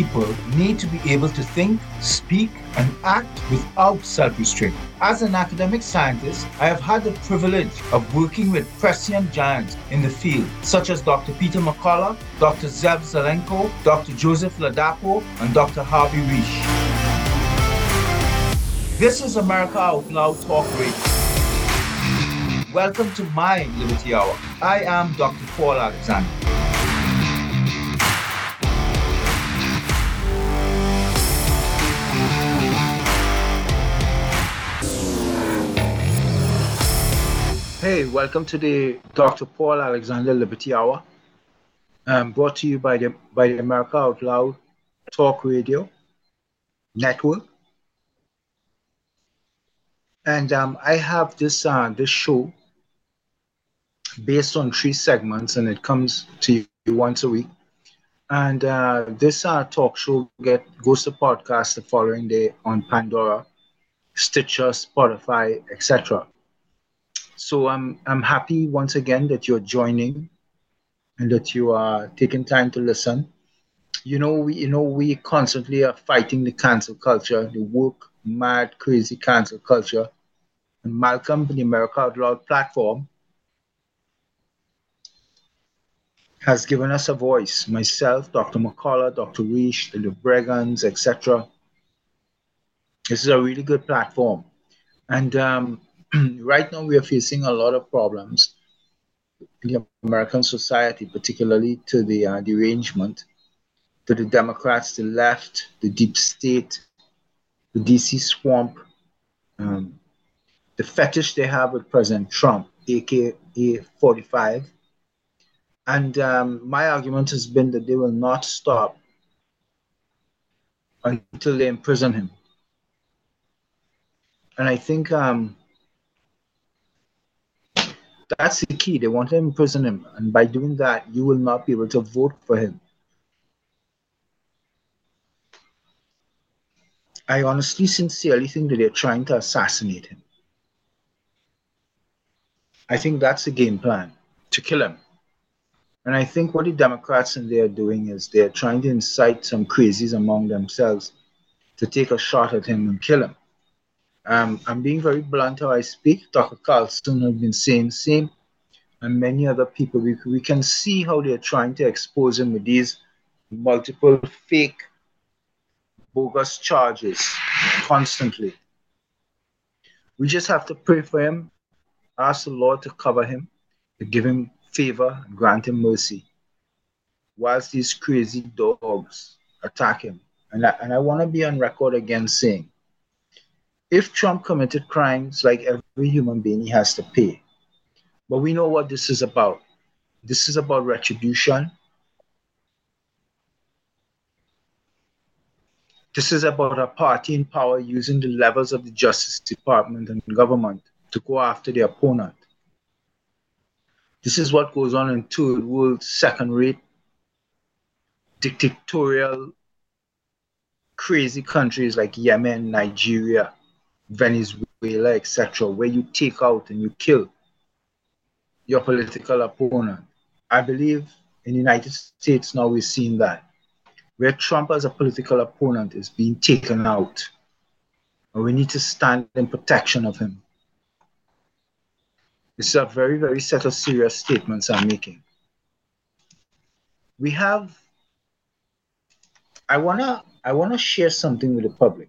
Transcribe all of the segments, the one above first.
people need to be able to think, speak, and act without self restraint. As an academic scientist, I have had the privilege of working with prescient giants in the field, such as Dr. Peter McCullough, Dr. Zev Zelenko, Dr. Joseph Ladapo, and Dr. Harvey Risch. This is America Out Loud Talk Radio. Welcome to my Liberty Hour. I am Dr. Paul Alexander. Hey, welcome to the Dr. Paul Alexander Liberty Hour, um, brought to you by the by the America Out Loud Talk Radio Network. And um, I have this uh, this show based on three segments, and it comes to you once a week. And uh, this uh, talk show get goes to podcast the following day on Pandora, Stitcher, Spotify, etc. So I'm I'm happy once again that you're joining and that you are taking time to listen. You know, we you know we constantly are fighting the cancel culture, the woke, mad, crazy cancel culture. And Malcolm, the America Out platform, has given us a voice. Myself, Dr. McCullough, Dr. Risch, the Breggins, etc. This is a really good platform. And um, right now we are facing a lot of problems in American society, particularly to the uh, derangement, to the Democrats, the left, the deep state, the DC swamp, um, the fetish they have with President Trump, aka 45. And um, my argument has been that they will not stop until they imprison him. And I think um, that's the key. They want to imprison him. And by doing that, you will not be able to vote for him. I honestly, sincerely think that they're trying to assassinate him. I think that's the game plan to kill him. And I think what the Democrats and they are doing is they're trying to incite some crazies among themselves to take a shot at him and kill him. Um, I'm being very blunt how I speak. Dr. Carlson has been saying the same, and many other people. We, we can see how they're trying to expose him with these multiple fake, bogus charges constantly. We just have to pray for him, ask the Lord to cover him, to give him favor, and grant him mercy, whilst these crazy dogs attack him. And I, and I want to be on record again saying if Trump committed crimes like every human being, he has to pay. But we know what this is about. This is about retribution. This is about a party in power using the levels of the Justice Department and government to go after the opponent. This is what goes on in third world, second rate, dictatorial, crazy countries like Yemen, Nigeria, Venezuela, etc., where you take out and you kill your political opponent. I believe in the United States now we're seeing that, where Trump as a political opponent is being taken out. And we need to stand in protection of him. This is a very, very set of serious statements I'm making. We have, I wanna, I wanna share something with the public,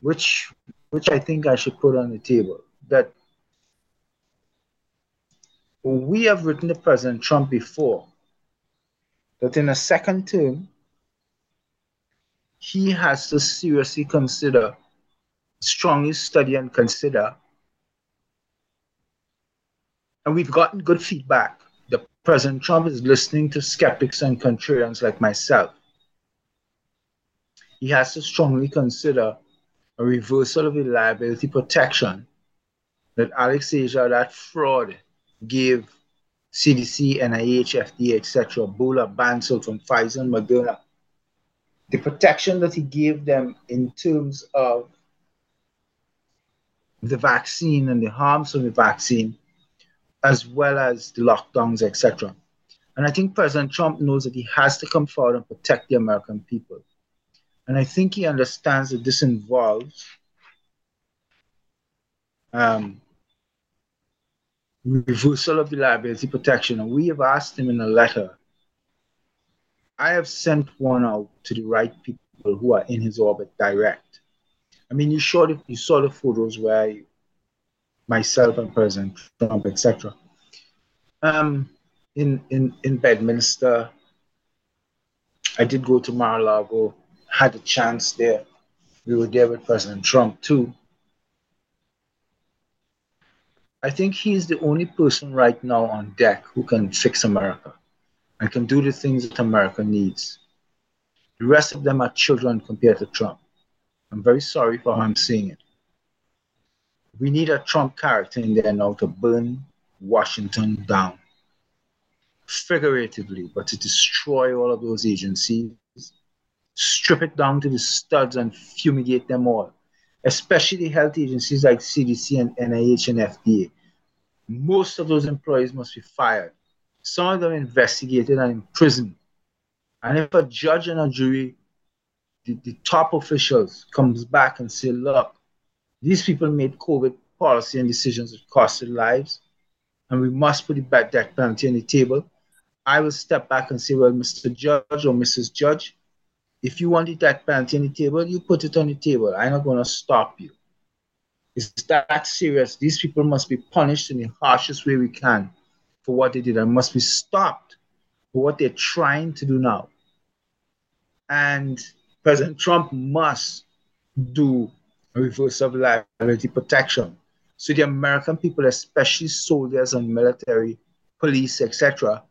which which I think I should put on the table, that we have written to President Trump before that in a second term, he has to seriously consider, strongly study and consider. And we've gotten good feedback. The President Trump is listening to skeptics and contrarians like myself. He has to strongly consider a reversal of the liability protection that Alex Azar, that fraud, gave CDC, NIH, FDA, etc., Bourla, Bancel from Pfizer and Moderna. The protection that he gave them in terms of the vaccine and the harms of the vaccine, as well as the lockdowns, etc. And I think President Trump knows that he has to come forward and protect the American people. And I think he understands that this involves um, reversal of the liability protection. And we have asked him in a letter. I have sent one out to the right people who are in his orbit direct. I mean, you saw the, you saw the photos where myself and President Trump, etc. Um, in, in, in Bedminster, I did go to Mar-a-Lago, had a chance there. We were there with President Trump too. I think he's the only person right now on deck who can fix America and can do the things that America needs. The rest of them are children compared to Trump. I'm very sorry for how I'm seeing it. We need a Trump character in there now to burn Washington down, figuratively, but to destroy all of those agencies, strip it down to the studs and fumigate them all, especially health agencies like CDC and NIH and FDA. Most of those employees must be fired. Some of them investigated and imprisoned. And if a judge and a jury, the, the top officials comes back and say, look, these people made COVID policy and decisions that costed lives, and we must put the death penalty on the table. I will step back and say, well, Mr. Judge or Mrs. Judge, if you want the death penalty on the table, you put it on the table. I'm not going to stop you. It's that serious. These people must be punished in the harshest way we can for what they did and must be stopped for what they're trying to do now. And President Trump must do a reverse of liability protection. So the American people, especially soldiers and military, police, etc.,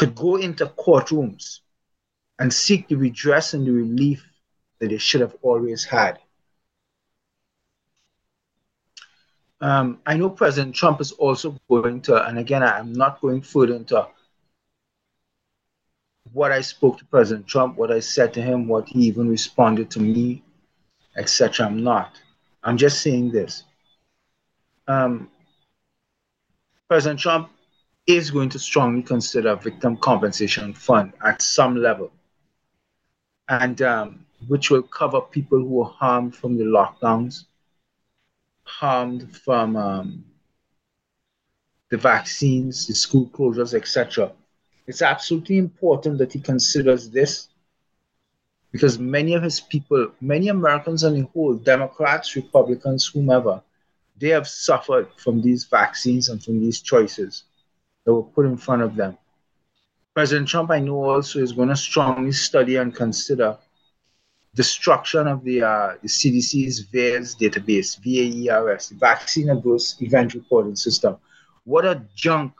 could go into courtrooms and seek the redress and the relief that they should have always had. Um, I know President Trump is also going to, and again, I'm not going further into what I spoke to President Trump, what I said to him, what he even responded to me, etc. I'm not. I'm just saying this. Um, President Trump is going to strongly consider victim compensation fund at some level, and um, which will cover people who are harmed from the lockdowns, harmed from um, the vaccines, the school closures, etc. It's absolutely important that he considers this because many of his people, many Americans on the whole, Democrats, Republicans, whomever, they have suffered from these vaccines and from these choices that were put in front of them. President Trump, I know also, is going to strongly study and consider destruction of the, uh, the CDC's VAERS database, VAERS, Vaccine Adverse Event Reporting System. What a junk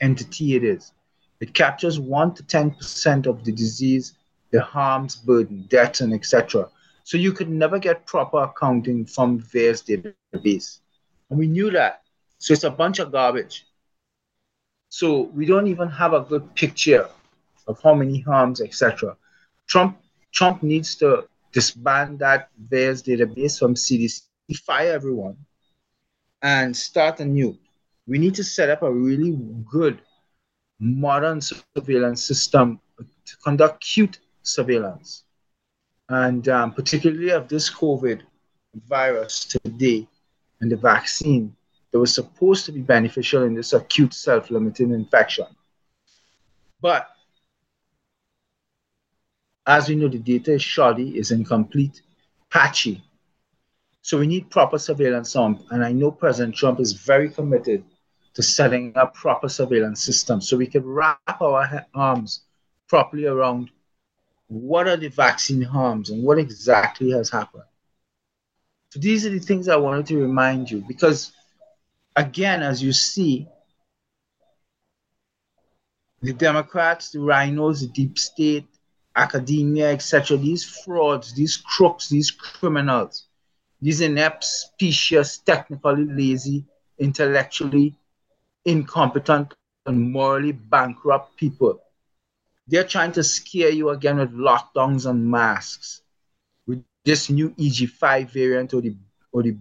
entity it is. It captures 1 to 10% of the disease, the harms, burden, deaths, and etc. So you could never get proper accounting from VAERS database. And we knew that. So it's a bunch of garbage. So we don't even have a good picture of how many harms, etc. Trump Trump needs to disband that VAERS database from CDC, fire everyone, and start anew. We need to set up a really good modern surveillance system to conduct acute surveillance. And um, particularly of this COVID virus today and the vaccine that was supposed to be beneficial in this acute self-limiting infection. But as we know, the data is shoddy, is incomplete, patchy. So we need proper surveillance on, and I know President Trump is very committed to setting up proper surveillance systems so we can wrap our arms properly around what are the vaccine harms and what exactly has happened. So these are the things I wanted to remind you because, again, as you see, the Democrats, the rhinos, the deep state, academia, etc., these frauds, these crooks, these criminals, these inept, specious, technically lazy, intellectually incompetent and morally bankrupt people. They're trying to scare you again with lockdowns and masks. With this new EG5 variant or the or the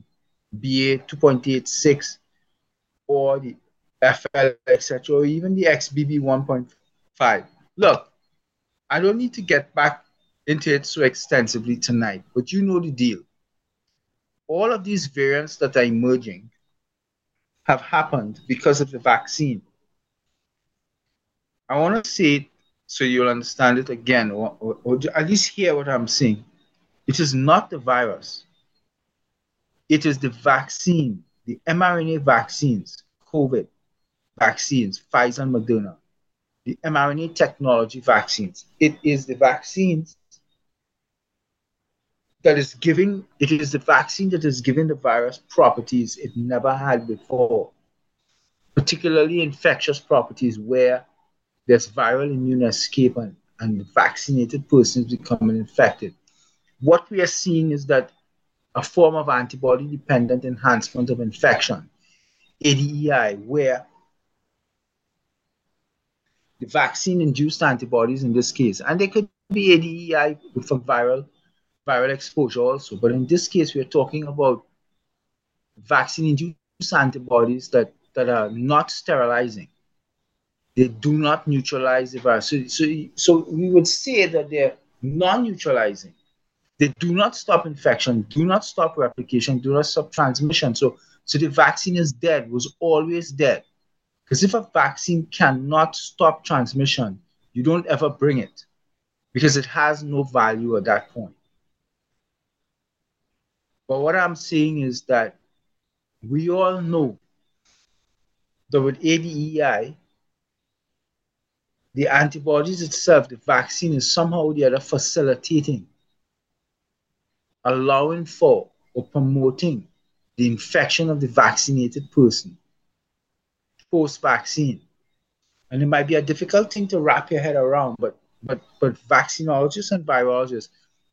BA 2.86 or the FL, etc., or even the XBB 1.5. Look, I don't need to get back into it so extensively tonight, but you know the deal. All of these variants that are emerging have happened because of the vaccine. I want to say it so you'll understand it again, or, or, or at least hear what I'm saying. It is not the virus, it is the vaccine, the mRNA vaccines, COVID vaccines, Pfizer and Moderna, the mRNA technology vaccines. It is the vaccines that is giving, it is the vaccine that is giving the virus properties it never had before, particularly infectious properties where there's viral immune escape and, and vaccinated persons becoming infected. What we are seeing is that a form of antibody dependent enhancement of infection, ADEI, where the vaccine induced antibodies in this case, and they could be ADEI from viral viral exposure also. But in this case, we're talking about vaccine-induced antibodies that, that are not sterilizing. They do not neutralize the virus. So, so, so we would say that they're non-neutralizing. They do not stop infection, do not stop replication, do not stop transmission. So, so the vaccine is dead, was always dead. Because if a vaccine cannot stop transmission, you don't ever bring it because it has no value at that point. But what I'm saying is that we all know that with ADEI, the antibodies itself, the vaccine is somehow or the other facilitating, allowing for or promoting the infection of the vaccinated person post vaccine. And it might be a difficult thing to wrap your head around, but but but vaccinologists and virologists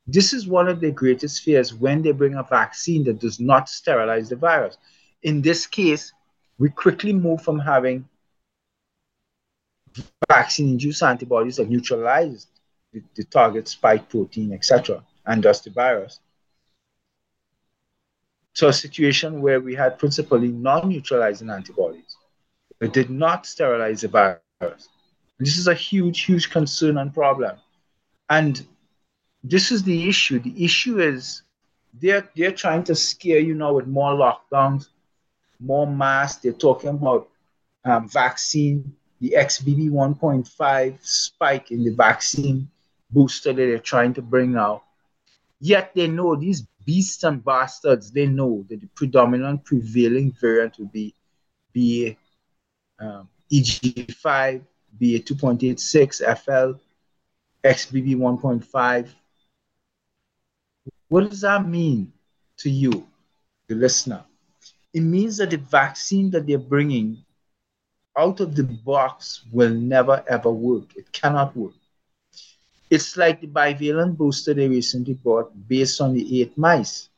this is one of the greatest fears when they bring a vaccine that does not sterilize the virus. In this case, we quickly move from having vaccine-induced antibodies that neutralize the, the target spike protein, etc., and thus the virus, to a situation where we had principally non-neutralizing antibodies that did not sterilize the virus. This is a huge, huge concern and problem. And this is the issue. The issue is they're they're trying to scare you now with more lockdowns, more masks. They're talking about um, vaccine, the XBB 1.5 spike in the vaccine booster that they're trying to bring out. Yet they know these beasts and bastards. They know that the predominant prevailing variant will be BA um, EG5, BA 2.86, FL, XBB 1.5, what does that mean to you, the listener? It means that the vaccine that they're bringing out of the box will never ever work. It cannot work. It's like the bivalent booster they recently bought based on the eight mice.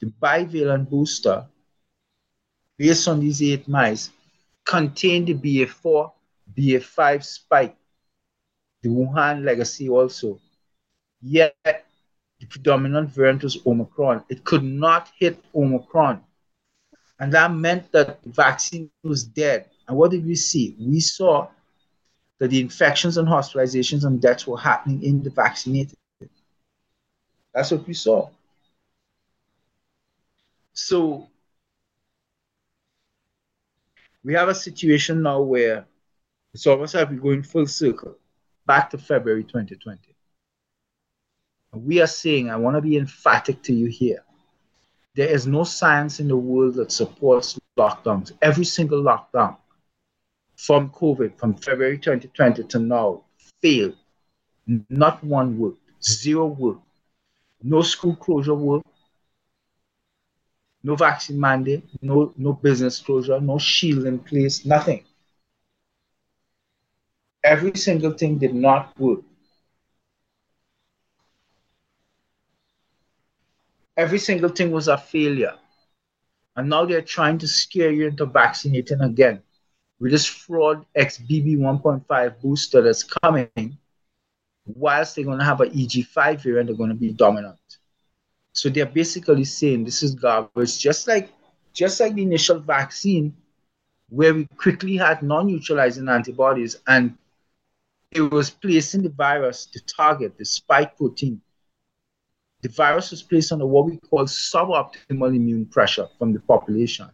The bivalent booster, based on these eight mice, contained the BA4, BA5 spike, the Wuhan legacy also. Yet the predominant variant was Omicron. It could not hit Omicron. And that meant that the vaccine was dead. And what did we see? We saw that the infections and hospitalizations and deaths were happening in the vaccinated. That's what we saw. So we have a situation now where it's almost like we're going full circle back to February 2020 we are saying, I want to be emphatic to you here. There is no science in the world that supports lockdowns. Every single lockdown from COVID, from February 2020 to now, failed. Not one worked. Zero worked. No school closure worked. No vaccine mandate, no, no business closure, no shield in place, nothing. Every single thing did not work. every single thing was a failure. And now they're trying to scare you into vaccinating again with this fraud XBB 1.5 booster that's coming, whilst they're going to have an EG5 variant, they're going to be dominant. So they're basically saying this is garbage, just like just like the initial vaccine where we quickly had non-neutralizing antibodies and it was placing the virus, the target, the spike protein. The virus was placed under what we call suboptimal immune pressure from the population.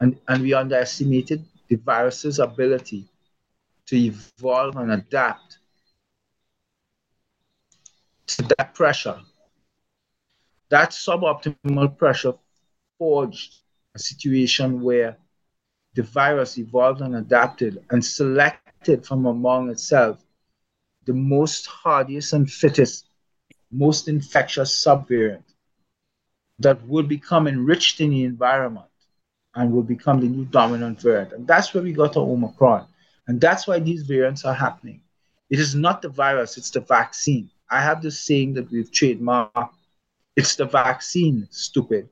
And, and we underestimated the virus's ability to evolve and adapt to that pressure. That suboptimal pressure forged a situation where the virus evolved and adapted and selected from among itself the most hardiest and fittest, most infectious subvariant that would become enriched in the environment and will become the new dominant variant. And that's where we got to Omicron. And that's why these variants are happening. It is not the virus, it's the vaccine. I have this saying that we've trademarked it's the vaccine, stupid.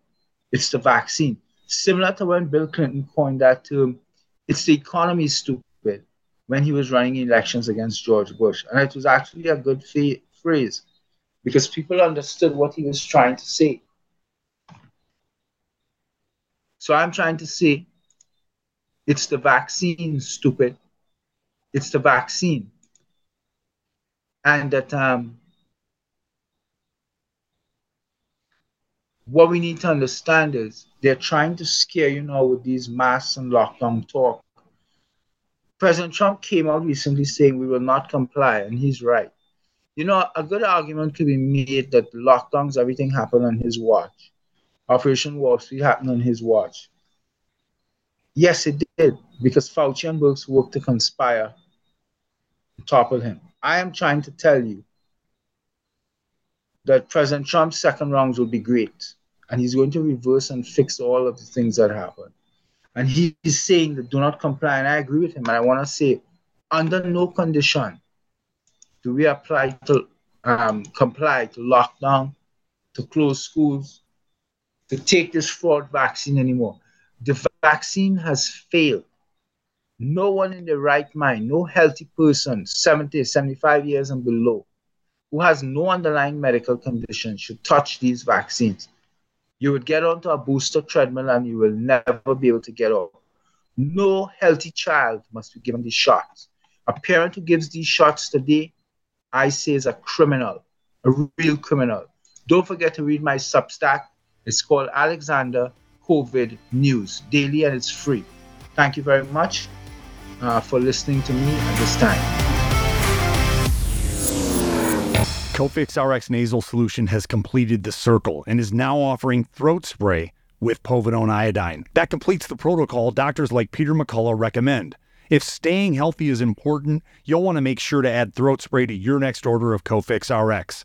It's the vaccine. Similar to when Bill Clinton coined that term, it's the economy, stupid, when he was running elections against George Bush. And it was actually a good phrase because people understood what he was trying to say. So I'm trying to say it's the vaccine, stupid. It's the vaccine. And that um, what we need to understand is they're trying to scare you now with these masks and lockdown talk. President Trump came out recently saying we will not comply, and he's right. You know, a good argument could be made that lockdowns, everything happened on his watch. Operation Warp Speed happened on his watch. Yes, it did, because Fauci and Birx worked to conspire to topple him. I am trying to tell you that President Trump's second rounds will be great. And he's going to reverse and fix all of the things that happened. And he is saying that do not comply. And I agree with him. And I want to say, under no condition do we apply to um, comply to lockdown, to close schools, to take this fraud vaccine anymore. The vaccine has failed. No one in the right mind, no healthy person, 70, 75 years and below, who has no underlying medical condition should touch these vaccines. You would get onto a booster treadmill and you will never be able to get off. No healthy child must be given these shots. A parent who gives these shots today, I say, is a criminal, a real criminal. Don't forget to read my Substack. It's called Alexander COVID News Daily and it's free. Thank you very much uh, for listening to me at this time. Cofix RX nasal solution has completed the circle and is now offering throat spray with povidone iodine. That completes the protocol doctors like Peter McCullough recommend. If staying healthy is important, you'll want to make sure to add throat spray to your next order of Cofix RX.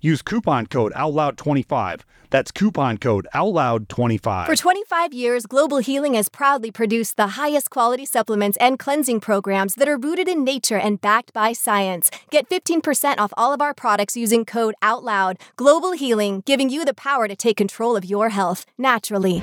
Use coupon code OUTLOUD25. That's coupon code OUTLOUD25. For 25 years, Global Healing has proudly produced the highest quality supplements and cleansing programs that are rooted in nature and backed by science. Get 15% off all of our products using code OUTLOUD. Global Healing, giving you the power to take control of your health naturally.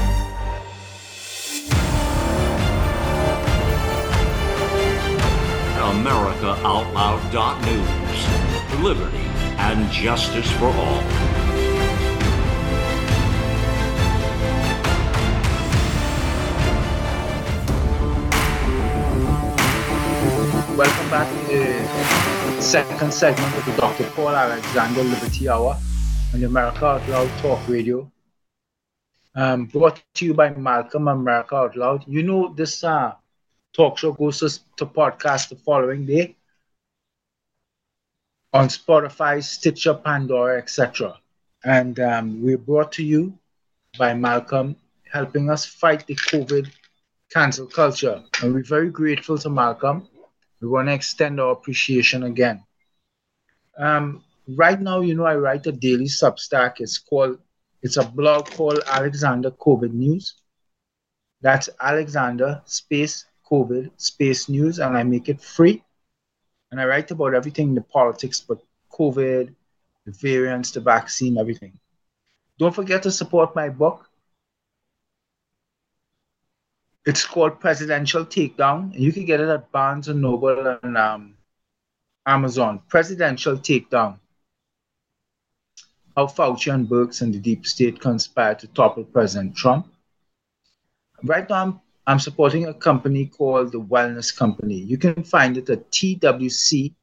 AmericaOutloud.news. Liberty and justice for all. Welcome back to the second segment of the Dr. Paul Alexander Liberty Hour on the America Out Loud Talk Radio. Um, brought to you by Malcolm America Out Loud. You know this uh, talk show goes to, to podcast the following day on Spotify, Stitcher, Pandora, etc. And um, we're brought to you by Malcolm, helping us fight the COVID cancel culture. And we're very grateful to Malcolm. We want to extend our appreciation again. Um, right now, you know, I write a daily Substack. It's called, it's a blog called Alexander COVID News. That's Alexander space COVID space news, and I make it free. And I write about everything the politics, but COVID, the variants, the vaccine, everything. Don't forget to support my book. It's called Presidential Takedown. And you can get it at Barnes and Noble and um, Amazon. Presidential Takedown. How Fauci and Birx and the deep state conspired to topple President Trump. Right now, I'm, I'm supporting a company called the Wellness Company. You can find it at twc.health.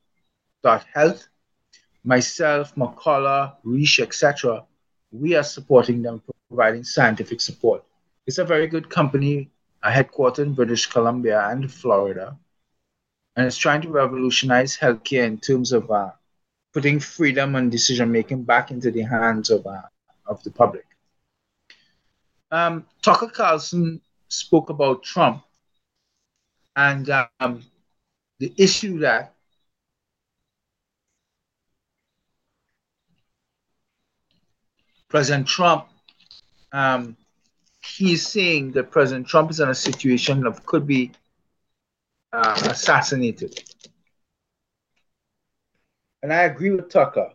Myself, McCullough, Risch, etc. We are supporting them, providing scientific support. It's a very good company, headquartered in British Columbia and Florida, and it's trying to revolutionize healthcare in terms of uh, putting freedom and decision making back into the hands of uh, of the public. Um, Tucker Carlson spoke about Trump and um, the issue that President Trump, um, he's saying that President Trump is in a situation of could be uh, assassinated. And I agree with Tucker.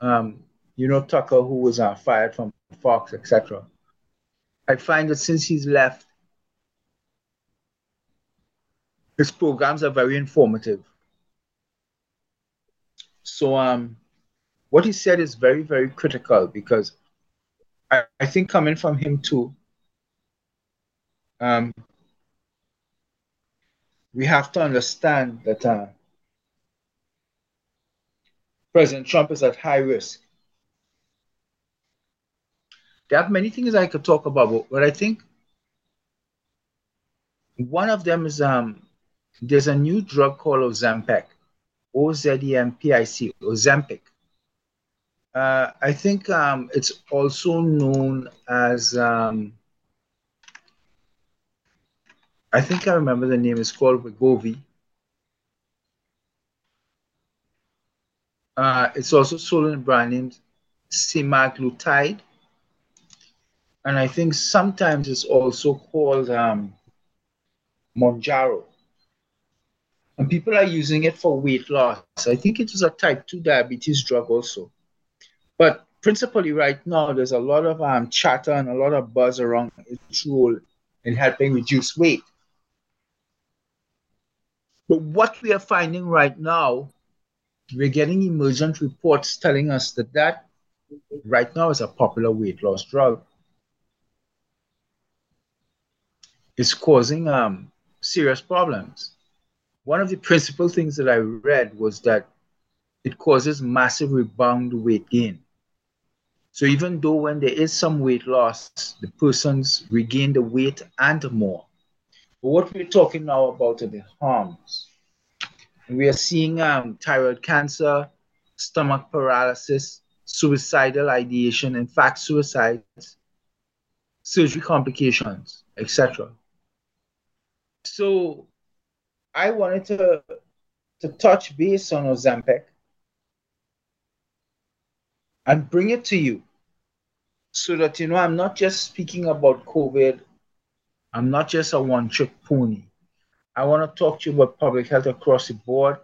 Um, you know, Tucker, who was uh, fired from Fox, etc. I find that since he's left, his programs are very informative. So um, what he said is very, very critical because I, I think coming from him too, um, we have to understand that uh, President Trump is at high risk. There are many things I could talk about, but I think one of them is um, there's a new drug called Ozempic, O Z E M P I C, Ozempic. Uh, I think um, it's also known as, um, I think I remember the name, it's called Wegovy. Uh, it's also sold in brand name semaglutide and I think sometimes it's also called um, Mounjaro. And people are using it for weight loss. I think it was a type 2 diabetes drug also. But principally, right now, there's a lot of um, chatter and a lot of buzz around its role in helping reduce weight. But what we are finding right now, we're getting emergent reports telling us that that right now is a popular weight loss drug. Is causing um, serious problems. One of the principal things that I read was that it causes massive rebound weight gain. So even though when there is some weight loss, the persons regain the weight and more. But what we're talking now about are the harms. We are seeing um, thyroid cancer, stomach paralysis, suicidal ideation, in fact, suicides, surgery complications, etc. So I wanted to to touch base on Ozempic and bring it to you so that you know I'm not just speaking about COVID. I'm not just a one-trick pony. I want to talk to you about public health across the board,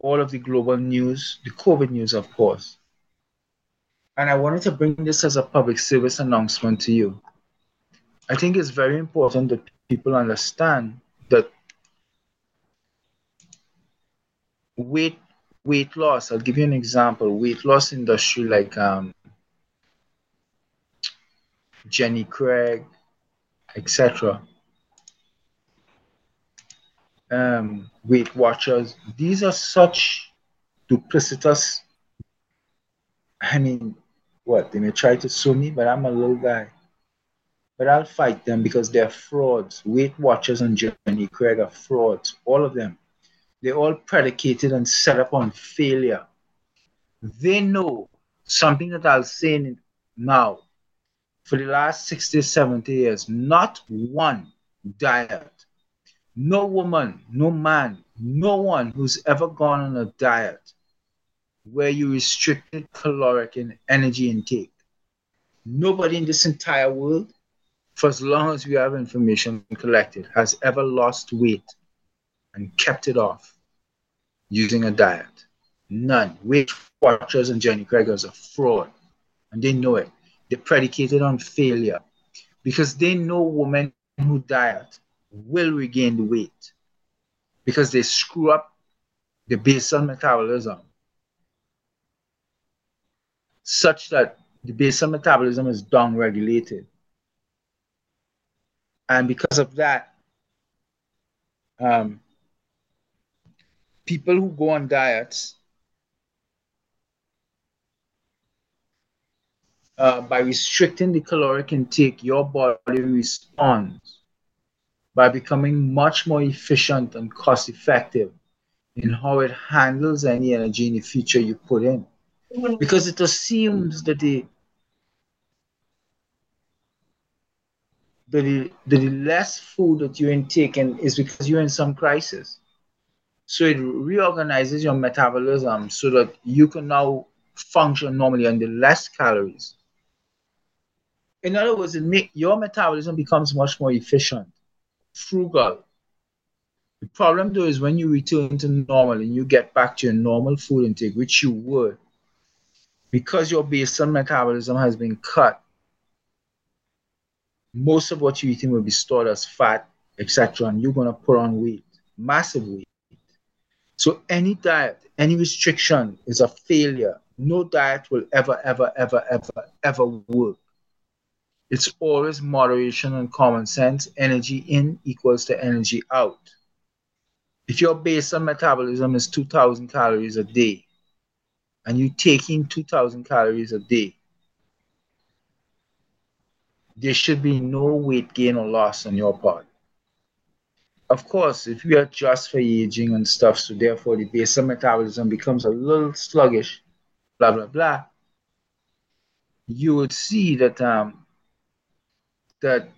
all of the global news, the COVID news, of course. And I wanted to bring this as a public service announcement to you. I think it's very important that people understand that weight weight loss. I'll give you an example. Weight loss industry like um, Jenny Craig, etc. Um, Weight Watchers. These are such duplicitous. I mean, what they may try to sue me, but I'm a little guy. But I'll fight them because they're frauds. Weight Watchers and Jenny Craig are frauds. All of them. They're all predicated and set up on failure. They know something that I'll say now. For the last 60, 70 years, not one diet. No woman, no man, no one who's ever gone on a diet where you restricted caloric and energy intake. Nobody in this entire world, for as long as we have information collected, has ever lost weight and kept it off using a diet. None. Weight Watchers and Jenny Craigers are fraud, and they know it. They're predicated on failure because they know women who diet will regain the weight because they screw up the basal metabolism such that the basal metabolism is down regulated. And because of that, um, people who go on diets uh, by restricting the caloric intake, your body responds by becoming much more efficient and cost effective in how it handles any energy in the future you put in. Because it assumes that the the, the less food that you're intaking is because you're in some crisis. So it reorganizes your metabolism so that you can now function normally on the less calories. In other words, it make your metabolism becomes much more efficient, frugal. The problem though is when you return to normal and you get back to your normal food intake, which you would, because your basal metabolism has been cut, most of what you're eating will be stored as fat, etc., and you're gonna put on weight, massive weight. So any diet, any restriction is a failure. No diet will ever, ever, ever, ever, ever work. It's always moderation and common sense. Energy in equals to energy out. If your basal metabolism is 2,000 calories a day, and you take in 2,000 calories a day, there should be no weight gain or loss on your part. Of course, if you adjust for aging and stuff, so therefore the basal metabolism becomes a little sluggish, blah, blah, blah, you would see that um, that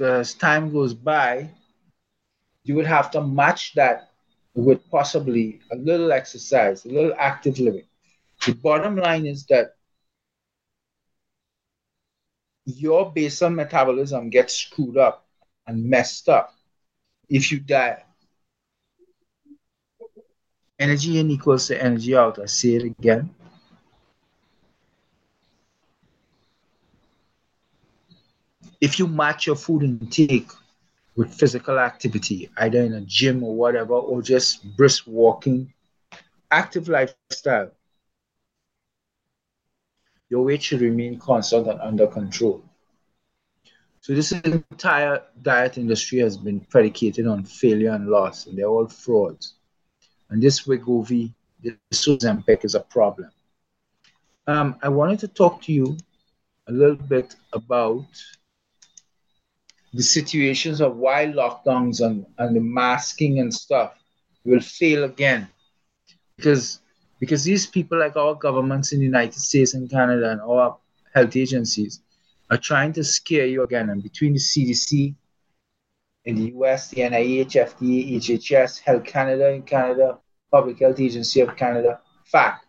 as time goes by, you would have to match that with possibly a little exercise, a little active living. The bottom line is that your basal metabolism gets screwed up and messed up if you die. Energy in equals to energy out. I say it again. if you match your food intake with physical activity, either in a gym or whatever, or just brisk walking, active lifestyle, your weight should remain constant and under control. So this entire diet industry has been predicated on failure and loss, and they're all frauds. And this Wegovy, this Ozempic is a problem. Um, I wanted to talk to you a little bit about the situations of why lockdowns and, and the masking and stuff will fail again. Because because these people like our governments in the United States and Canada and our health agencies are trying to scare you again. And between the CDC in the US, the NIH, FDA, HHS, Health Canada in Canada, Public Health Agency of Canada, FAC,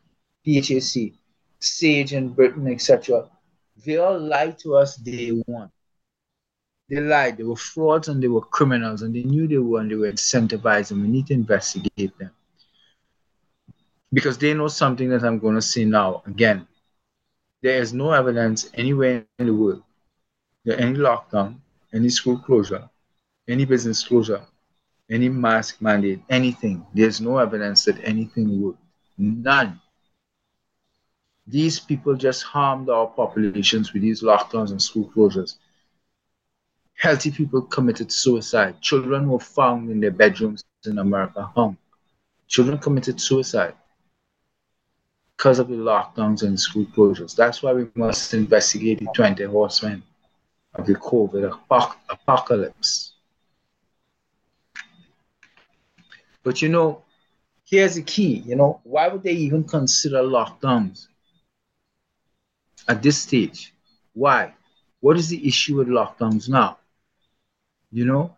PHAC, SAGE in Britain, etc., they all lied to us day one. They lied. They were frauds and they were criminals, and they knew they were, and they were incentivized, and we need to investigate them because they know something that I'm going to say now. Again, there is no evidence anywhere in the world that any lockdown, any school closure, any business closure, any mask mandate, anything. There's no evidence that anything worked. None. These people just harmed our populations with these lockdowns and school closures healthy people committed suicide. Children were found in their bedrooms in America hung. Children committed suicide because of the lockdowns and school closures. That's why we must investigate the 20 horsemen of the COVID apocalypse. But you know, here's the key, you know, why would they even consider lockdowns at this stage? Why? What is the issue with lockdowns now? You know,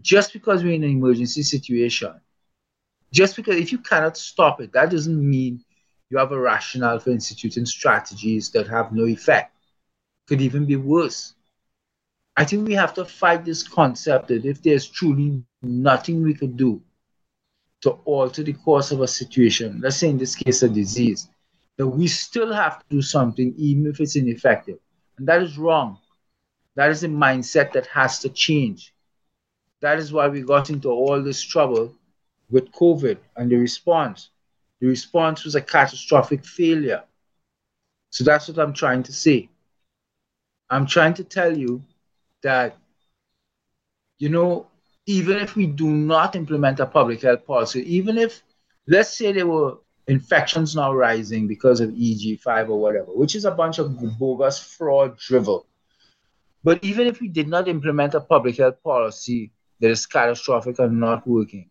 just because we're in an emergency situation, just because if you cannot stop it, that doesn't mean you have a rationale for instituting strategies that have no effect. Could even be worse. I think we have to fight this concept that if there's truly nothing we could do to alter the course of a situation, let's say in this case a disease, that we still have to do something even if it's ineffective. And that is wrong. That is a mindset that has to change. That is why we got into all this trouble with COVID and the response. The response was a catastrophic failure. So that's what I'm trying to say. I'm trying to tell you that, you know, even if we do not implement a public health policy, even if, let's say there were infections now rising because of EG5 or whatever, which is a bunch of bogus fraud drivel. But even if we did not implement a public health policy that is catastrophic and not working,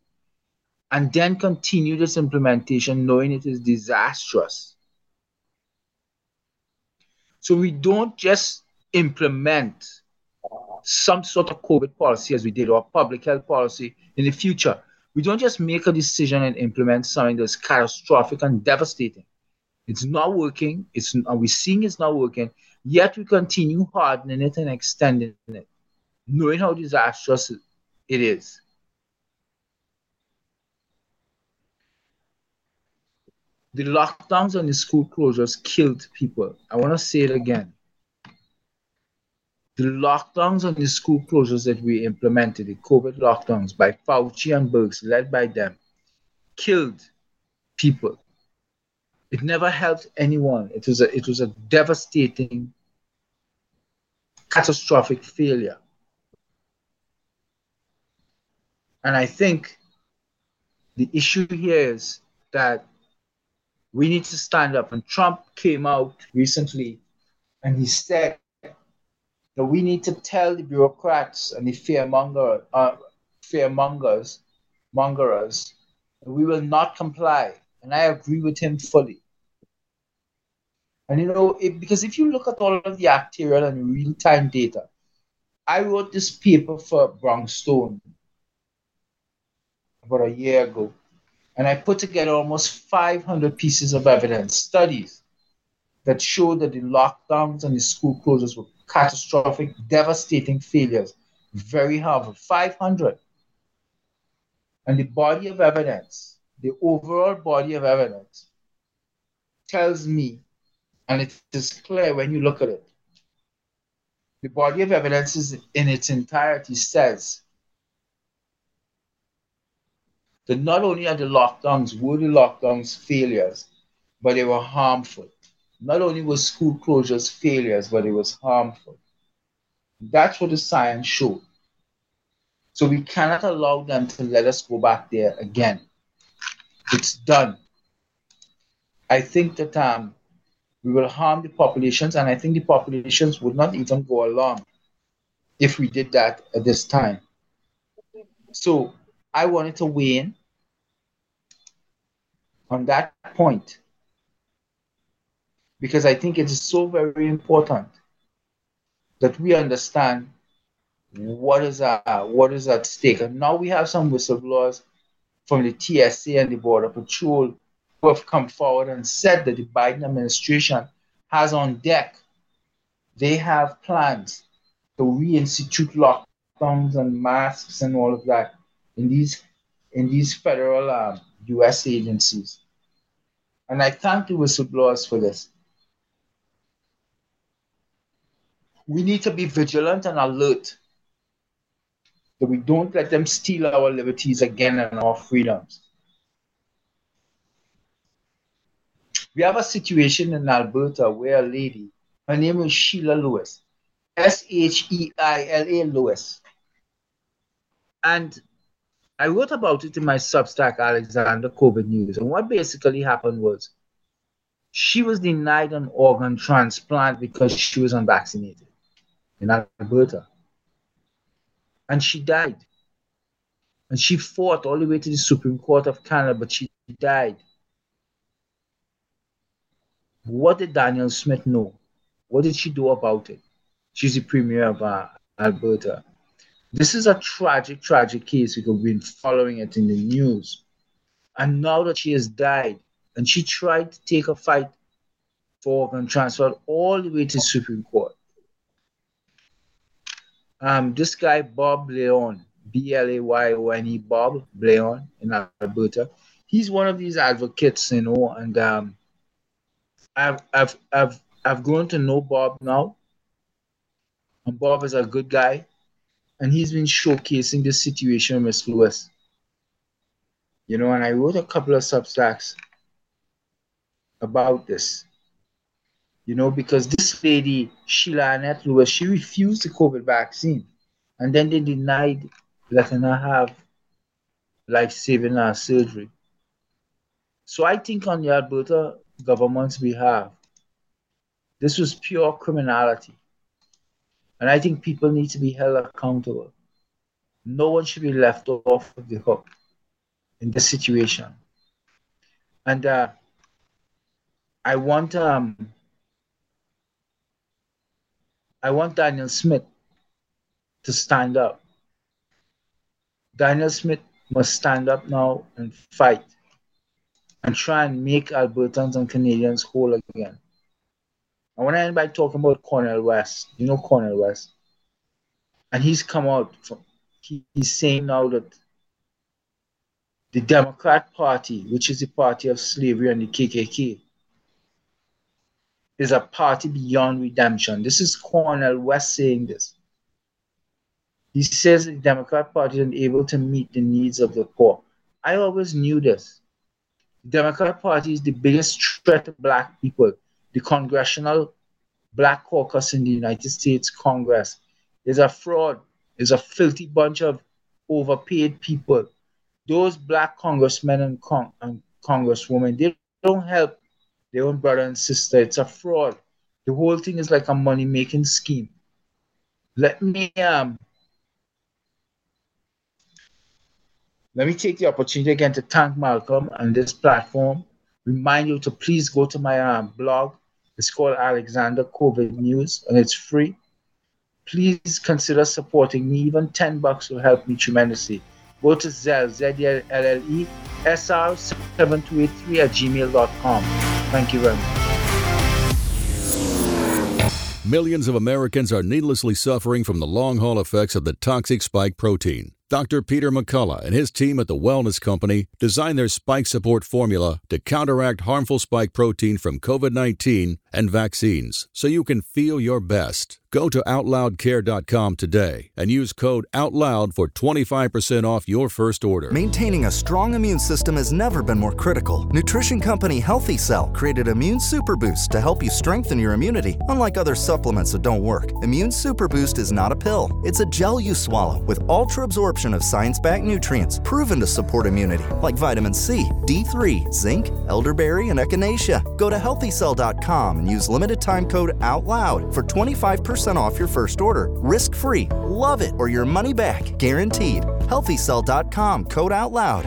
and then continue this implementation knowing it is disastrous. So we don't just implement some sort of COVID policy as we did, or public health policy in the future. We don't just make a decision and implement something that's catastrophic and devastating. It's not working. It's are we seeing it's not working? Yet we continue hardening it and extending it, knowing how disastrous it is. The lockdowns and the school closures killed people. I want to say it again. The lockdowns and the school closures that we implemented, the COVID lockdowns by Fauci and Birx, led by them, killed people. It never helped anyone. It was a, it was a devastating, catastrophic failure. And I think the issue here is that we need to stand up. And Trump came out recently and he said that we need to tell the bureaucrats and the fearmonger, uh, fearmongers, mongerers, we will not comply. And I agree with him fully. And you know, it, because if you look at all of the actuarial and real time data, I wrote this paper for Brownstone about a year ago and I put together almost 500 pieces of evidence, studies that showed that the lockdowns and the school closures were catastrophic, devastating failures, very harmful. 500. And the body of evidence, the overall body of evidence, tells me, and it is clear when you look at it, the body of evidence is in its entirety says that not only are the lockdowns, were the lockdowns failures, but they were harmful. Not only were school closures failures, but it was harmful. That's what the science showed. So we cannot allow them to let us go back there again. It's done. I think that um, we will harm the populations, and I think the populations would not even go along if we did that at this time. So I wanted to weigh in on that point because I think it is so very important that we understand what is uh, what is at stake. And now we have some whistleblowers from the TSA and the Border Patrol who have come forward and said that the Biden administration has on deck, they have plans to reinstitute lockdowns and masks and all of that in these in these federal um, US agencies. And I thank the whistleblowers for this. We need to be vigilant and alert that we don't let them steal our liberties again and our freedoms. We have a situation in Alberta where a lady, her name is Sheila Lewis, S H E I L A Lewis. And I wrote about it in my Substack, Alexander COVID News. And what basically happened was she was denied an organ transplant because she was unvaccinated in Alberta. And she died. And she fought all the way to the Supreme Court of Canada, but she died. What did Danielle Smith know? What did she do about it? She's the premier of uh, Alberta. This is a tragic, tragic case because we've been following it in the news. And now that she has died, and she tried to take a fight for organ transfer all the way to Supreme Court. Um, this guy, Bob Blayone, B L A Y O N E, Bob Blayone in Alberta, he's one of these advocates, you know, and um, I've, I've, I've, I've grown to know Bob now. And Bob is a good guy. And he's been showcasing the situation Miss Lewis. You know, and I wrote a couple of substacks about this. You know, because this lady, Sheila Annette Lewis, she refused the COVID vaccine. And then they denied letting her have life saving uh, surgery. So I think on the Alberta government's behalf, this was pure criminality. And I think people need to be held accountable. No one should be left off of the hook in this situation. And uh, I want um, I want Danielle Smith to stand up. Danielle Smith must stand up now and fight and try and make Albertans and Canadians whole again. I want to end by talking about Cornel West. You know Cornel West? And he's come out, from, he, he's saying now that the Democrat Party, which is the party of slavery and the KKK, is a party beyond redemption. This is Cornel West saying this. He says the Democrat Party is unable to meet the needs of the poor. I always knew this. The Democrat Party is the biggest threat to black people. The Congressional Black Caucus in the United States Congress is a fraud, is a filthy bunch of overpaid people. Those black congressmen and, con- and congresswomen, they don't help their own brother and sister. It's a fraud. The whole thing is like a money making scheme. Let me um let me take the opportunity again to thank Malcolm and this platform. Remind you to please go to my um, blog. It's called Alexander COVID News and it's free. Please consider supporting me. Even 10 bucks will help me tremendously. Go to Zelle, Z-E-L-L-E, SR7283 at gmail.com. Thank you very much. Millions of Americans are needlessly suffering from the long haul effects of the toxic spike protein. Dr. Peter McCullough and his team at the Wellness Company designed their spike support formula to counteract harmful spike protein from COVID 19 and vaccines so you can feel your best. Go to OutLoudCare.com today and use code OUTLOUD for 25% off your first order. Maintaining a strong immune system has never been more critical. Nutrition company Healthy Cell created Immune Super Boost to help you strengthen your immunity, unlike other supplements that don't work. Immune Super Boost is not a pill, it's a gel you swallow with ultra absorption of science backed nutrients proven to support immunity, like vitamin C, D3, zinc, elderberry, and echinacea. Go to healthycell.com and use limited time code OUTLOUD for 25% off your first order. Risk free. Love it or your money back. Guaranteed. HealthyCell.com. Code out loud.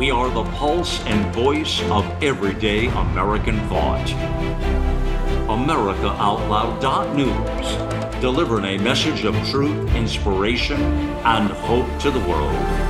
We are the pulse and voice of everyday American thought. AmericaOutloud.news, delivering a message of truth, inspiration, and hope to the world.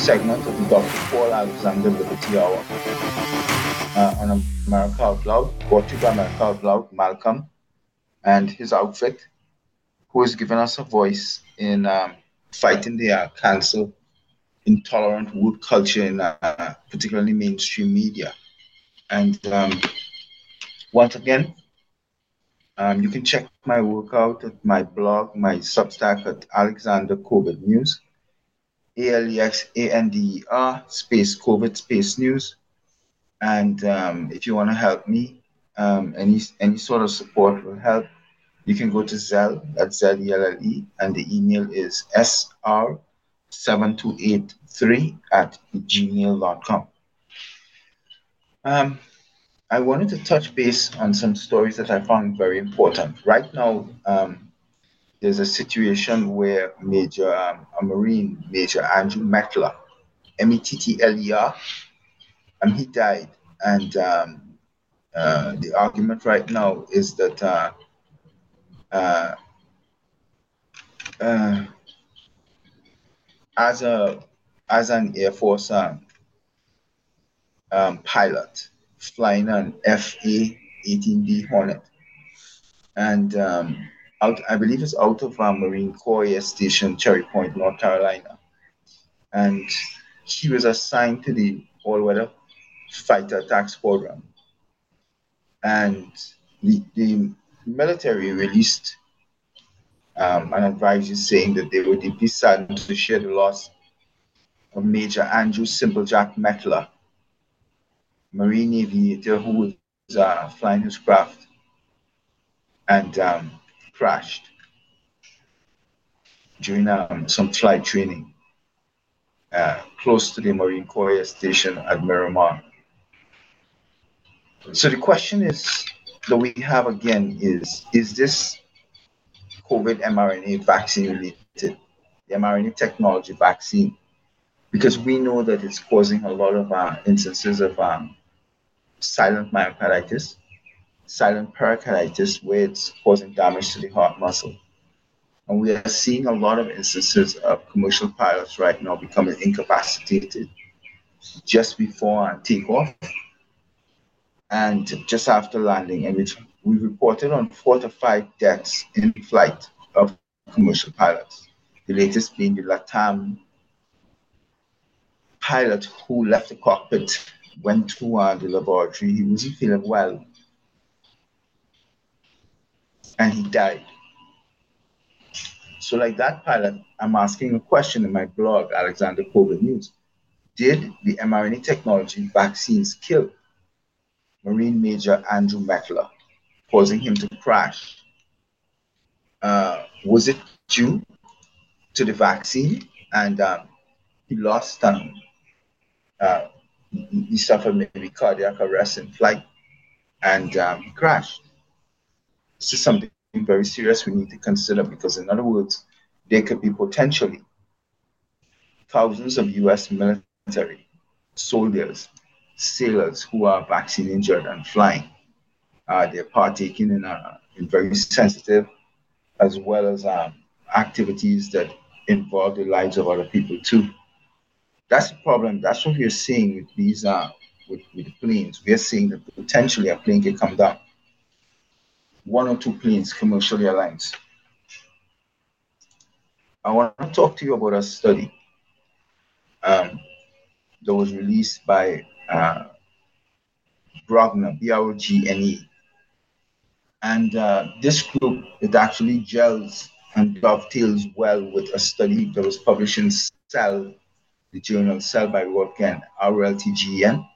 segment of the Dr. Paul Alexander Liberty Hour uh, on America Out Loud, brought to you by America Out Loud, Malcolm and his outfit, who has given us a voice in um, fighting the uh, cancel intolerant wood culture in uh, particularly mainstream media. And um, once again, um, you can check my work out at my blog, my Substack at Alexander COVID News. A-L-E-X-A-N-D-E-R space COVID space news. And um, if you want to help me, um, any any sort of support will help. you can go to Zelle, at Z-E-L-L-E, and the email is sr7283 at gmail.com. Um, I wanted to touch base on some stories that I found very important. Right now, um, there's a situation where Major, um, a Marine, Major Andrew Mettler, M-E-T-T-L-E-R, and he died. And um, uh, the argument right now is that uh, uh, uh as a as an Air Force um, um, pilot flying an FA-18D Hornet, and um, out, I believe it's out of our Marine Corps Air Station, Cherry Point, North Carolina. And he was assigned to the all-weather fighter attack squadron. And the, the military released um, an advisory saying that they were deeply saddened to share the loss of Major Andrew Simplejack Mettler, Marine aviator who was uh, flying his craft and um, crashed during um, some flight training uh, close to the Marine Corps Air station at Miramar. So the question is that we have again is is this COVID mRNA vaccine related, the mRNA technology vaccine, because we know that it's causing a lot of uh, instances of um, silent myocarditis, silent pericarditis, where it's causing damage to the heart muscle. And we are seeing a lot of instances of commercial pilots right now becoming incapacitated just before takeoff and just after landing. And we reported on four to five deaths in flight of commercial pilots. The latest being the LATAM pilot who left the cockpit, went to uh, the laboratory. He wasn't feeling well and he died. So, like that pilot, I'm asking a question in my blog, Alexander COVID News. Did the mRNA technology vaccines kill Marine Major Andrew Mettler, causing him to crash? Uh, was it due to the vaccine? And um, he lost, um, uh, he, he, suffered maybe cardiac arrest in flight and um, he crashed this is something very serious we need to consider because, in other words, there could be potentially thousands of US military soldiers, sailors who are vaccine injured and flying. Uh, they're partaking in, uh, in very sensitive as well as um, activities that involve the lives of other people too. That's the problem. That's what we're seeing with these uh, with, with planes. We're seeing that potentially a plane can come down one or two planes, commercial airlines. I want to talk to you about a study um, that was released by uh, Brogna, B-R-O-G-N-E. And uh, this group, it actually gels and dovetails well with a study that was published in Cell, the journal Cell by Röltgen, R-L-T-G-N,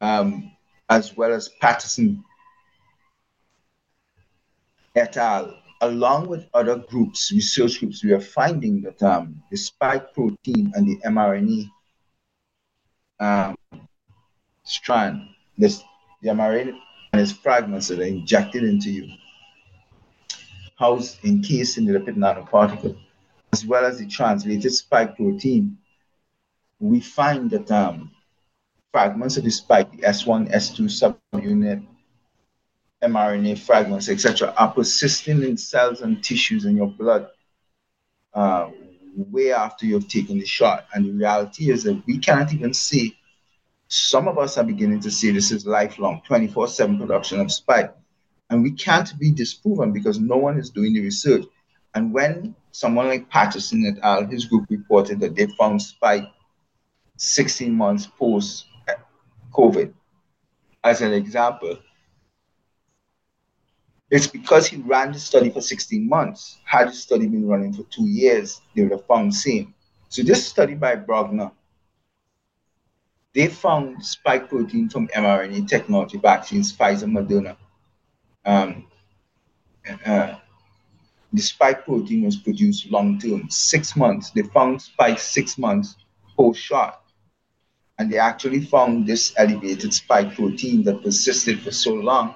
um, as well as Patterson et al., along with other groups, research groups, we are finding that um, the spike protein and the mRNA um, strand, this, the mRNA and its fragments that are injected into you, housed encased in the lipid nanoparticle, as well as the translated spike protein, we find that um, fragments of the spike, the S1, S2 subunit, mRNA fragments, etc., are persisting in cells and tissues in your blood uh, way after you've taken the shot. And the reality is that we cannot even see. Some of us are beginning to see this is lifelong, 24 7 production of spike. And we can't be disproven because no one is doing the research. And when someone like Patterson et al., his group reported that they found spike 16 months post COVID, as an example, it's because he ran the study for 16 months. Had the study been running for two years, they would have found same. So this study by Brogna, they found spike protein from mRNA technology vaccines, Pfizer, Moderna. Um, uh, the spike protein was produced long term, six months. They found spike six months post shot. And they actually found this elevated spike protein that persisted for so long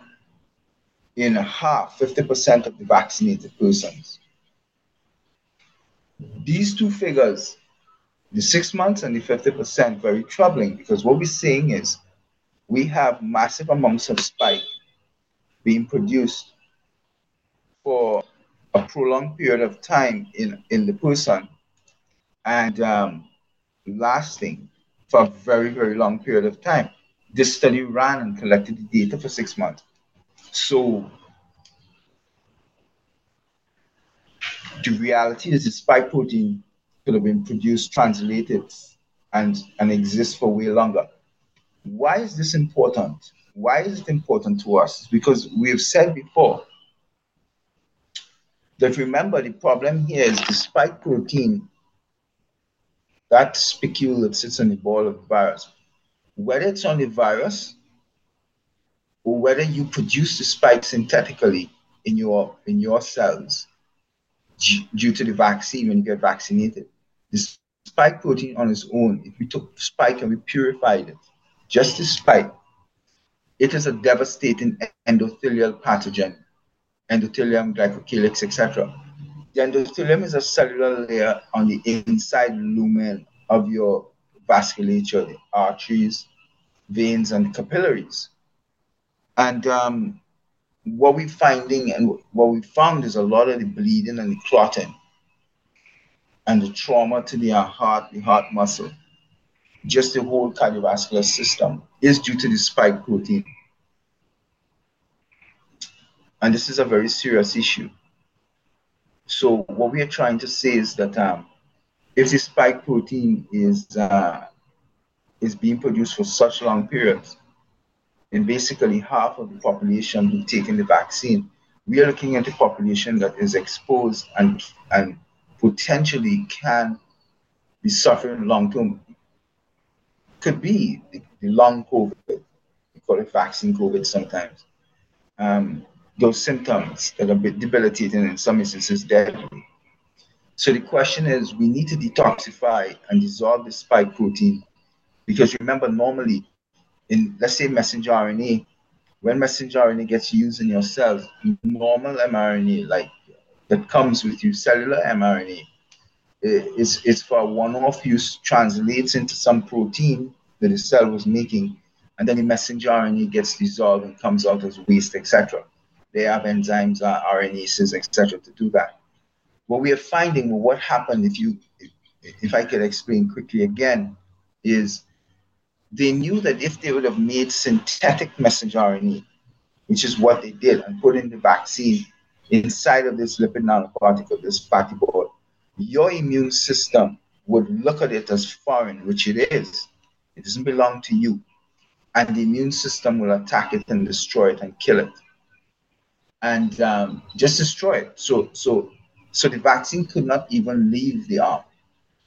in half, 50% of the vaccinated persons. These two figures, the six months and the 50%, very troubling because what we're seeing is we have massive amounts of spike being produced for a prolonged period of time in, in the person and um, lasting for a very, very long period of time. This study ran and collected the data for six months. So the reality is the spike protein could have been produced, translated, and, and exist for way longer. Why is this important? Why is it important to us? Because we've said before that remember the problem here is the spike protein, that spicule that sits on the ball of the virus, whether it's on the virus or whether you produce the spike synthetically in your in your cells due to the vaccine when you get vaccinated. The spike protein on its own, if we took spike and we purified it, just the spike, it is a devastating endothelial pathogen endothelium, glycocalyx, etc. The endothelium is a cellular layer on the inside lumen of your vasculature, the arteries, veins, and capillaries. And um, what we're finding and what we found is a lot of the bleeding and the clotting and the trauma to the heart, the heart muscle, just the whole cardiovascular system is due to the spike protein. And this is a very serious issue. So what we are trying to say is that um, if the spike protein is uh, is being produced for such long periods, then basically half of the population who've taken the vaccine, we are looking at a population that is exposed and and potentially can be suffering long term. Could be the, the long COVID, we call it vaccine COVID sometimes. Um, those symptoms that are debilitating in some instances deadly. So the question is, we need to detoxify and dissolve the spike protein because remember, normally in let's say messenger RNA, when messenger RNA gets used in your cells, normal mRNA like that comes with you, cellular mRNA, is it's for one-off use, translates into some protein that the cell was making, and then the messenger RNA gets dissolved and comes out as waste, etc. They have enzymes, uh, RNases, etc., to do that. What we are finding, what happened, if you, if I could explain quickly again, is they knew that if they would have made synthetic messenger RNA, which is what they did, and put in the vaccine inside of this lipid nanoparticle, this fatty ball, your immune system would look at it as foreign, which it is. It doesn't belong to you. And the immune system will attack it and destroy it and kill it and um, just destroy it. So, so, so the vaccine could not even leave the arm,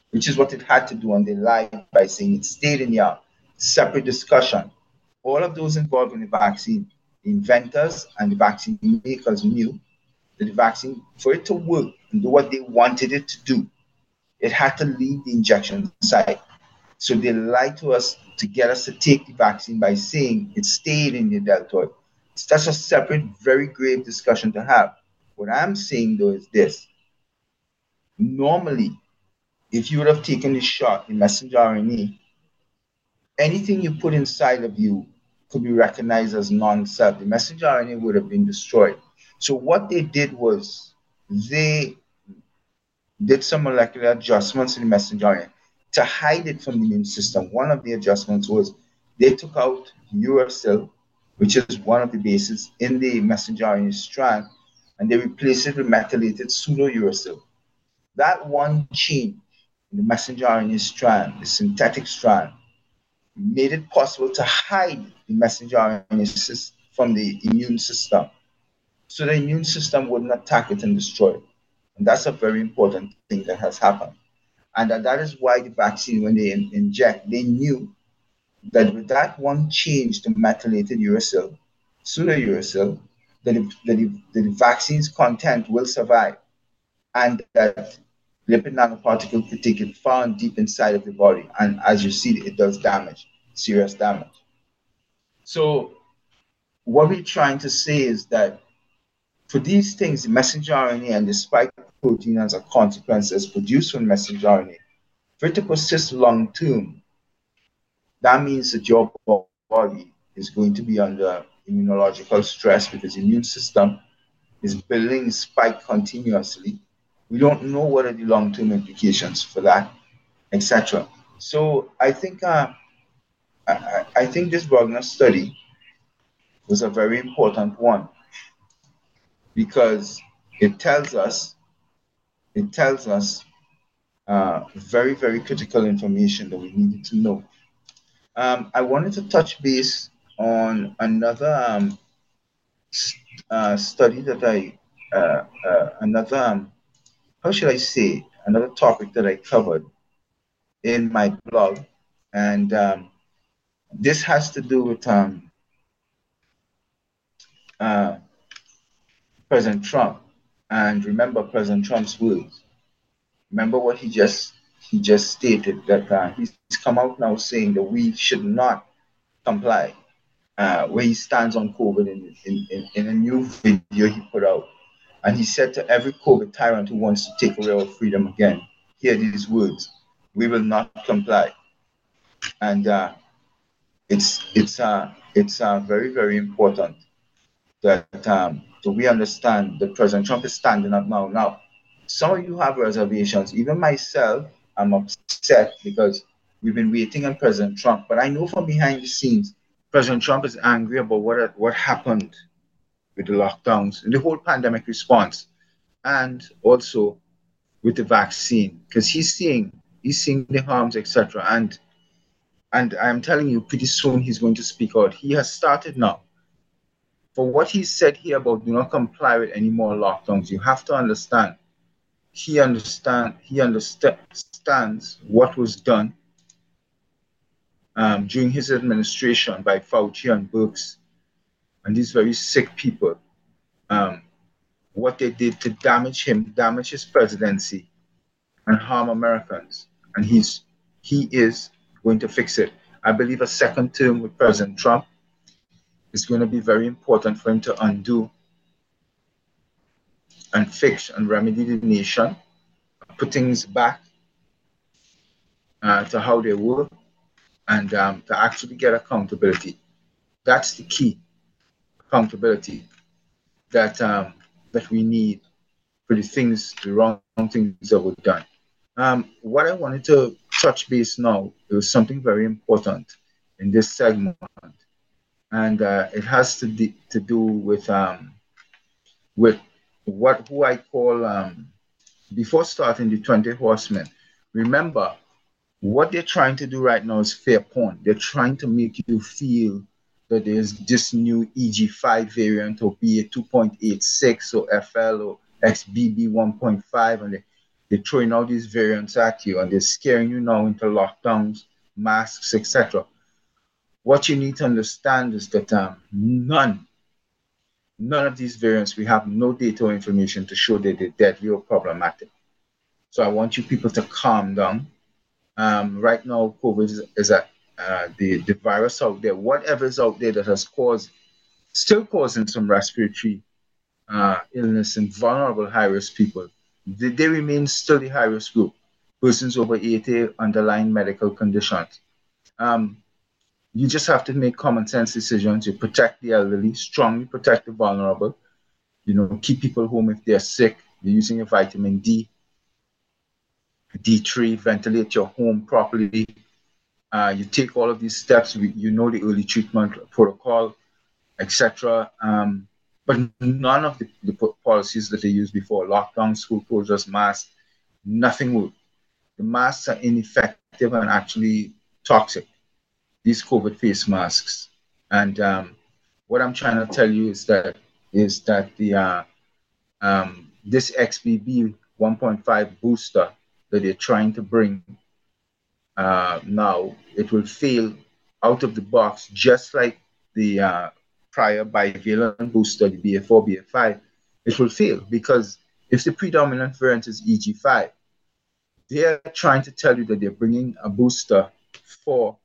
which is what it had to do, and they lied by saying it stayed in the arm. Separate discussion. All of those involved in the vaccine, the inventors and the vaccine makers knew that the vaccine, for it to work and do what they wanted it to do, it had to leave the injection site. So they lied to us to get us to take the vaccine by saying it stayed in the deltoid that's a separate, very grave discussion to have. What I'm saying though is this. Normally, if you would have taken the shot in messenger RNA, anything you put inside of you could be recognized as non-self. The messenger RNA would have been destroyed. So what they did was they did some molecular adjustments in the messenger RNA to hide it from the immune system. One of the adjustments was they took out uracil which is one of the bases in the messenger RNA strand, and they replaced it with methylated pseudouracil. That one change in the messenger RNA strand, the synthetic strand, made it possible to hide the messenger RNA from the immune system. So the immune system wouldn't attack it and destroy it. And that's a very important thing that has happened. And that, that is why the vaccine, when they in- inject, they knew that with that one change to methylated uracil, pseudouracil, that the, that the, that the vaccine's content will survive and that lipid nanoparticle could take it far and deep inside of the body. And as you see, it does damage, serious damage. So what we're trying to say is that for these things, the messenger RNA and the spike protein as a consequence is produced from messenger RNA, for it to long term, that means that your body is going to be under immunological stress because the immune system is building spike continuously. We don't know what are the long-term implications for that, etc. So I think uh, I, I think this Wagner study was a very important one because it tells us it tells us uh, very very critical information that we needed to know. Um, I wanted to touch base on another um, uh, study that I, uh, uh, another, um, how should I say, another topic that I covered in my blog. And um, this has to do with um, uh, President Trump. And remember President Trump's words. Remember what he just he just stated that uh, he's come out now saying that we should not comply uh, where he stands on COVID in, in, in, in, a new video he put out. And he said to every COVID tyrant who wants to take away our freedom again, hear these words we will not comply. And uh, it's, it's, uh, it's uh, very, very important that, um, we understand that President Trump is standing up now. Now, some of you have reservations. Even myself, I'm upset because we've been waiting on President Trump. But I know from behind the scenes, President Trump is angry about what what happened with the lockdowns and the whole pandemic response, and also with the vaccine, because he's seeing he's seeing the harms, etc. And and I'm telling you, pretty soon he's going to speak out. He has started now. For what he said here about do not comply with any more lockdowns, you have to understand. He understand he understands what was done um, during his administration by Fauci and Birx and these very sick people, um, what they did to damage him, damage his presidency, and harm Americans. And he's he is going to fix it. I believe a second term with President Trump is going to be very important for him to undo and fix and remedy the nation, put things back uh, to how they were, and um, to actually get accountability. That's the key accountability that um, that we need for the things, the wrong things that were done. Um, what I wanted to touch base now is something very important in this segment, and uh, it has to, de- to do with um, with what who I call um, before starting the 20 horsemen. Remember, what they're trying to do right now is fair point. They're trying to make you feel that there's this new EG5 variant or BA2.86 or FL or XBB 1.5, and they, they're throwing all these variants at you and they're scaring you now into lockdowns, masks, etc. What you need to understand is that um, none, none of these variants, we have no data or information to show that they're deadly or problematic. So I want you people to calm down um, right now, COVID is, is a, uh, the, the virus out there, whatever is out there that has caused, still causing some respiratory uh, illness in vulnerable high risk people, they, they remain still the high risk group. Persons over 80 underlying medical conditions. Um, you just have to make common sense decisions. You protect the elderly, strongly protect the vulnerable. You know, keep people home if they're sick. You're using your vitamin D D3, ventilate your home properly. Uh, you take all of these steps, you know the early treatment protocol, etc. Um, but none of the, the, policies that they used before, lockdown, school closures, masks, nothing worked. The masks are ineffective and actually toxic, these COVID face masks. And um, what I'm trying to tell you is that is that the uh, um, this XBB 1.5 booster that they're trying to bring uh, now, it will fail out of the box, just like the uh, prior bivalent booster, the BA4, BA5, it will fail because if the predominant variant is EG5, they're trying to tell you that they're bringing a booster for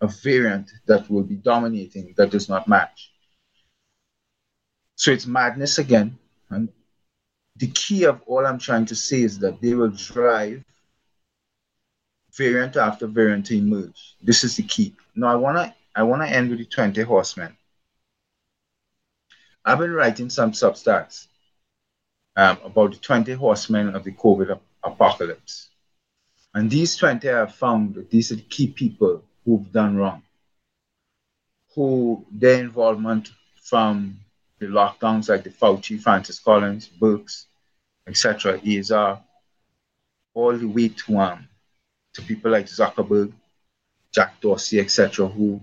a variant that will be dominating that does not match. So it's madness again. And the key of all I'm trying to say is that they will drive variant after variant emerge. This is the key. Now I wanna I wanna end with the 20 horsemen. I've been writing some substacks um, about the 20 horsemen of the COVID apocalypse. And these 20 I have found that these are the key people who've done wrong, who their involvement from the lockdowns like the Fauci, Francis Collins, Birx, etc., is uh, all the way to um, to people like Zuckerberg, Jack Dorsey, etc., who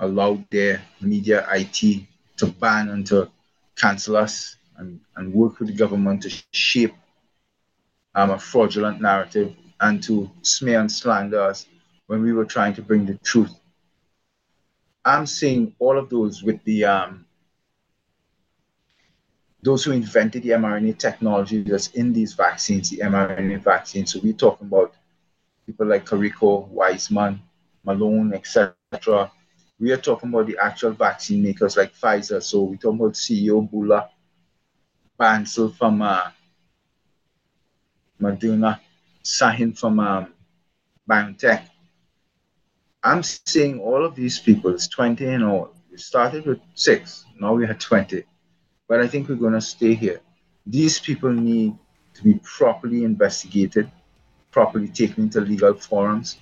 allowed their media IT to ban and to cancel us and, and work with the government to shape um, a fraudulent narrative and to smear and slander us when we were trying to bring the truth. I'm seeing all of those with the um, those who invented the mRNA technology that's in these vaccines, the mRNA vaccines. So we're talking about people like Kariko, Weissman, Malone, etc. We are talking about the actual vaccine makers like Pfizer. So we're talking about CEO Bourla, Bancel from uh, Moderna, Sahin from um, BioNTech. I'm seeing all of these people, it's 20 and all. We started with six, now we have 20. But I think we're going to stay here. These people need to be properly investigated, properly taken into legal forums,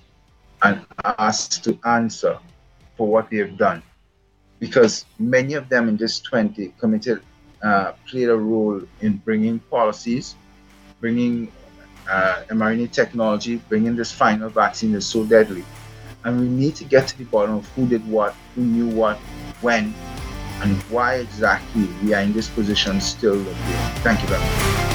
and asked to answer for what they have done. Because many of them in this 20 committed, uh, played a role in bringing policies, bringing uh, mRNA technology, bringing this final vaccine that's so deadly. And we need to get to the bottom of who did what, who knew what, when, and why exactly we are in this position still. Thank you very much.